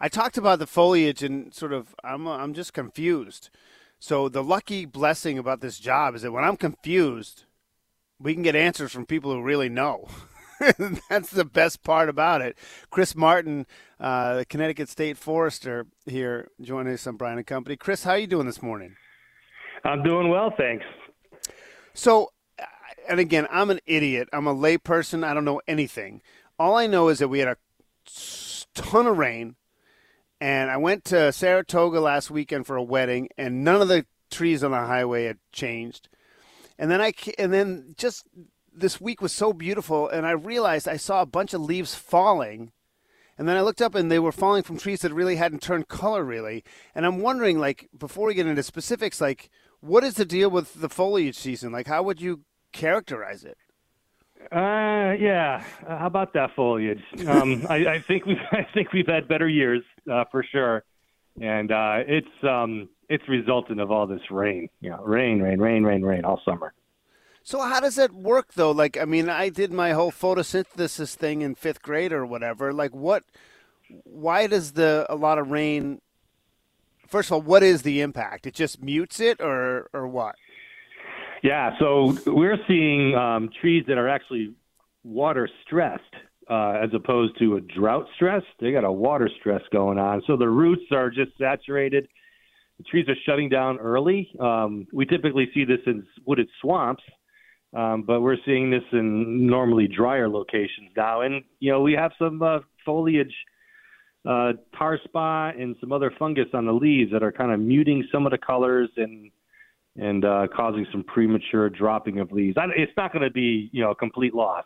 I talked about the foliage and sort of I'm I'm just confused. So the lucky blessing about this job is that when I'm confused, we can get answers from people who really know. That's the best part about it. Chris Martin, uh, the Connecticut State Forester, here joining us on Brian and Company. Chris, how are you doing this morning? I'm doing well, thanks. So, and again, I'm an idiot. I'm a layperson. I don't know anything. All I know is that we had a ton of rain, and I went to Saratoga last weekend for a wedding, and none of the trees on the highway had changed. And then I and then just this week was so beautiful, and I realized I saw a bunch of leaves falling. And then I looked up and they were falling from trees that really hadn't turned color really. And I'm wondering, like, before we get into specifics, like, what is the deal with the foliage season? Like, how would you characterize it? Uh, yeah. Uh, how about that foliage? Um, I, I think we've I think we've had better years uh, for sure, and uh, it's um, it's resultant of all this rain. Know, rain, rain, rain, rain, rain all summer. So how does that work though? Like, I mean, I did my whole photosynthesis thing in fifth grade or whatever. Like, what? Why does the a lot of rain? First of all, what is the impact? It just mutes it, or or what? Yeah, so we're seeing um, trees that are actually water stressed uh, as opposed to a drought stress. They got a water stress going on, so the roots are just saturated. The trees are shutting down early. Um, we typically see this in wooded swamps, um, but we're seeing this in normally drier locations now. And you know, we have some uh, foliage, uh, tar spot, and some other fungus on the leaves that are kind of muting some of the colors and and uh, causing some premature dropping of leaves. It's not going to be you know a complete loss,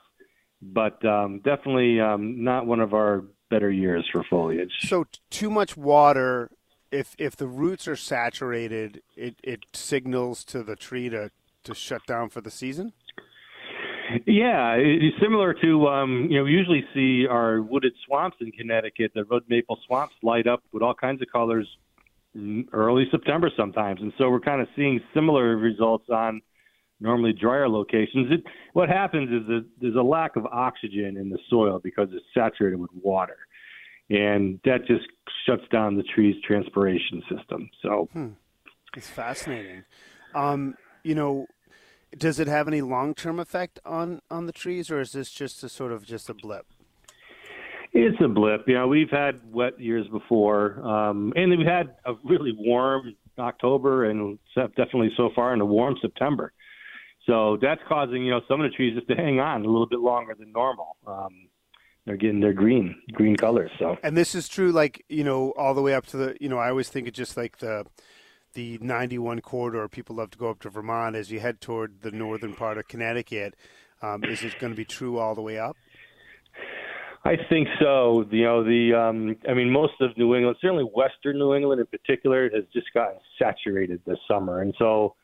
but um, definitely um, not one of our better years for foliage. So too much water. If if the roots are saturated, it, it signals to the tree to, to shut down for the season. Yeah, it's similar to um, you know we usually see our wooded swamps in Connecticut, the red maple swamps light up with all kinds of colors early September sometimes, and so we're kind of seeing similar results on normally drier locations. It, what happens is that there's a lack of oxygen in the soil because it's saturated with water, and that just shuts down the tree's transpiration system. So hmm. it's fascinating. Um, you know, does it have any long-term effect on on the trees, or is this just a sort of just a blip? It's a blip. You know, we've had wet years before, um, and we've had a really warm October, and definitely so far in a warm September. So that's causing you know some of the trees just to hang on a little bit longer than normal. Um, they're getting their green green colors. So and this is true, like you know, all the way up to the you know, I always think it's just like the the 91 corridor. People love to go up to Vermont as you head toward the northern part of Connecticut. Um, is it going to be true all the way up? I think so. You know, the um, I mean, most of New England, certainly Western New England in particular, has just gotten saturated this summer, and so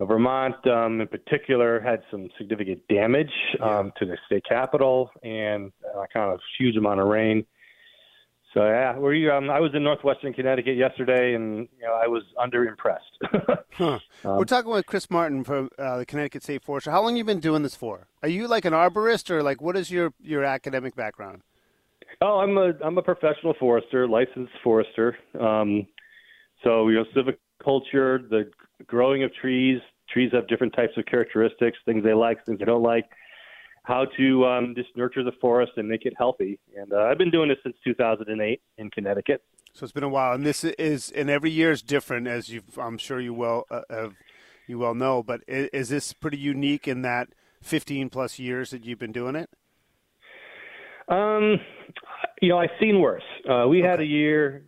uh, Vermont, um, in particular, had some significant damage um, to the state capital and a kind of huge amount of rain. So yeah, we um, I was in northwestern Connecticut yesterday, and you know I was under impressed. huh. um, We're talking with Chris Martin from uh, the Connecticut State Forester. How long have you been doing this for? Are you like an arborist, or like what is your your academic background? Oh, I'm a I'm a professional forester, licensed forester. Um, so you know, silviculture, the growing of trees. Trees have different types of characteristics, things they like, things they don't like. How to um, just nurture the forest and make it healthy. And uh, I've been doing this since 2008 in Connecticut. So it's been a while, and this is, and every year is different, as you, I'm sure you well uh, have, you well know. But is, is this pretty unique in that 15 plus years that you've been doing it? Um, you know, I've seen worse. Uh, we okay. had a year.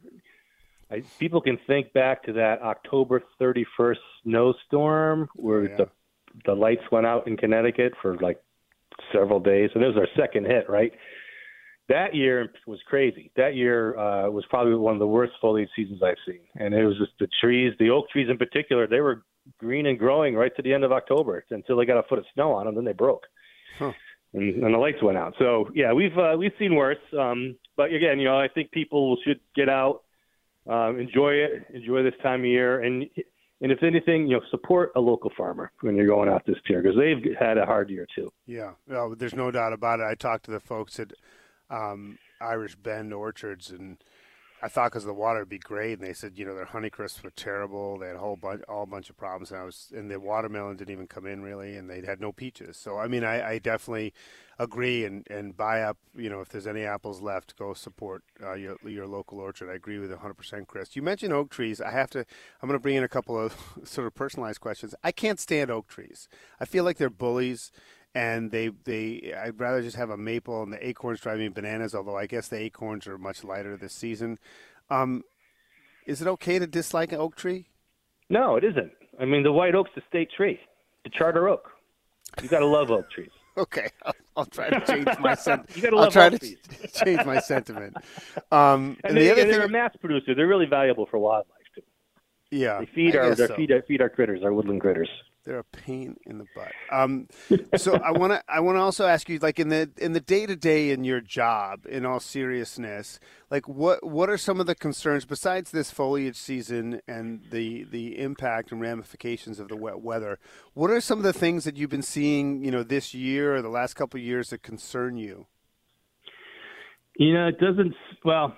I, people can think back to that October 31st snowstorm where oh, yeah. the the lights went out in Connecticut for like several days, and it was our second hit, right? That year was crazy. That year uh, was probably one of the worst foliage seasons I've seen, and it was just the trees, the oak trees in particular. They were green and growing right to the end of October until they got a foot of snow on them, then they broke. Huh. And, and the lights went out. So yeah, we've uh, we've seen worse. Um, but again, you know, I think people should get out, um, enjoy it, enjoy this time of year, and and if anything, you know, support a local farmer when you're going out this year because they've had a hard year too. Yeah, well, there's no doubt about it. I talked to the folks at um, Irish Bend Orchards, and I thought because the water would be great, and they said you know their Honeycrisps were terrible. They had a whole bunch, all bunch of problems, and I was, and the watermelon didn't even come in really, and they had no peaches. So I mean, I, I definitely agree and, and buy up. You know, if there's any apples left, go support uh, your your local orchard. I agree with 100%, Chris. You mentioned oak trees. I have to. I'm going to bring in a couple of sort of personalized questions. I can't stand oak trees. I feel like they're bullies. And they, they, I'd rather just have a maple, and the acorns drive me bananas. Although I guess the acorns are much lighter this season. Um, is it okay to dislike an oak tree? No, it isn't. I mean, the white oak's the state tree, the charter oak. You got to love oak trees. Okay, I'll, I'll, try to change my sentiment. I'll try to change my sentiment. Um, and, and they, the other and they're a mass producer. They're really valuable for wildlife too. Yeah, they feed our they so. feed, feed our critters, our woodland critters. They're a pain in the butt. Um, so I want to I want to also ask you, like in the in the day to day in your job, in all seriousness, like what what are some of the concerns besides this foliage season and the the impact and ramifications of the wet weather? What are some of the things that you've been seeing, you know, this year or the last couple of years that concern you? You know, it doesn't. Well,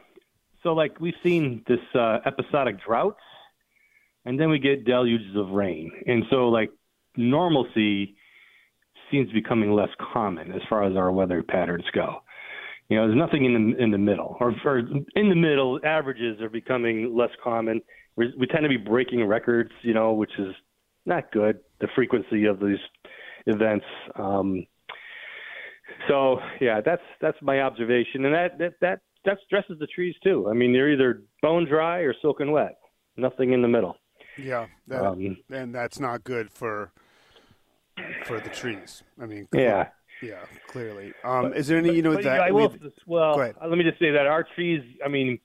so like we've seen this uh, episodic droughts and then we get deluges of rain. And so, like, normalcy seems to be becoming less common as far as our weather patterns go. You know, there's nothing in the in the middle, or, or in the middle, averages are becoming less common. we we tend to be breaking records, you know, which is not good. The frequency of these events. Um, so yeah, that's that's my observation, and that that that that stresses the trees too. I mean, they're either bone dry or soaking wet. Nothing in the middle. Yeah, that, um, and that's not good for for the trees. I mean, yeah, yeah, clearly. Um, but, is there any you know but, that? I will, well, let me just say that our trees. I mean,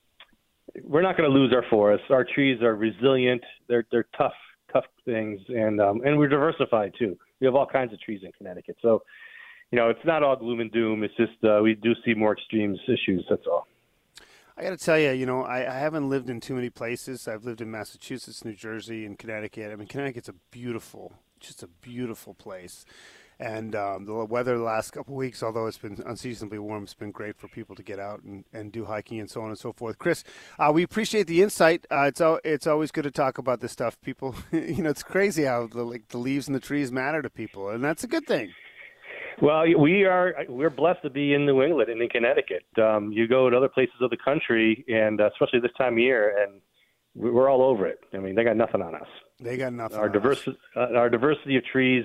we're not going to lose our forests. Our trees are resilient. They're they're tough, tough things, and um, and we're diversified too. We have all kinds of trees in Connecticut, so you know it's not all gloom and doom. It's just uh, we do see more extremes issues. That's all. I got to tell you, you know, I, I, haven't lived in too many places. I've lived in Massachusetts, New Jersey, and Connecticut. I mean, Connecticut's a beautiful, just a beautiful place. And um, the weather the last couple weeks, although it's been unseasonably warm, it's been great for people to get out and, and do hiking and so on and so forth. Chris, uh, we appreciate the insight. Uh, it's it's always good to talk about this stuff. People, you know, it's crazy how the, like the leaves and the trees matter to people, and that's a good thing. Well, we are we're blessed to be in New England and in Connecticut. Um, you go to other places of the country, and uh, especially this time of year, and we're all over it. I mean, they got nothing on us. They got nothing. Our diversity, uh, our diversity of trees,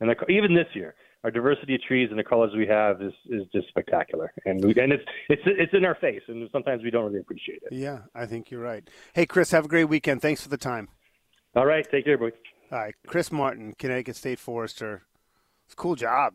and the, even this year, our diversity of trees and the colors we have is is just spectacular. And we, and it's it's it's in our face, and sometimes we don't really appreciate it. Yeah, I think you're right. Hey, Chris, have a great weekend. Thanks for the time. All right, take care, boy. All right, Chris Martin, Connecticut State Forester. It's a cool job.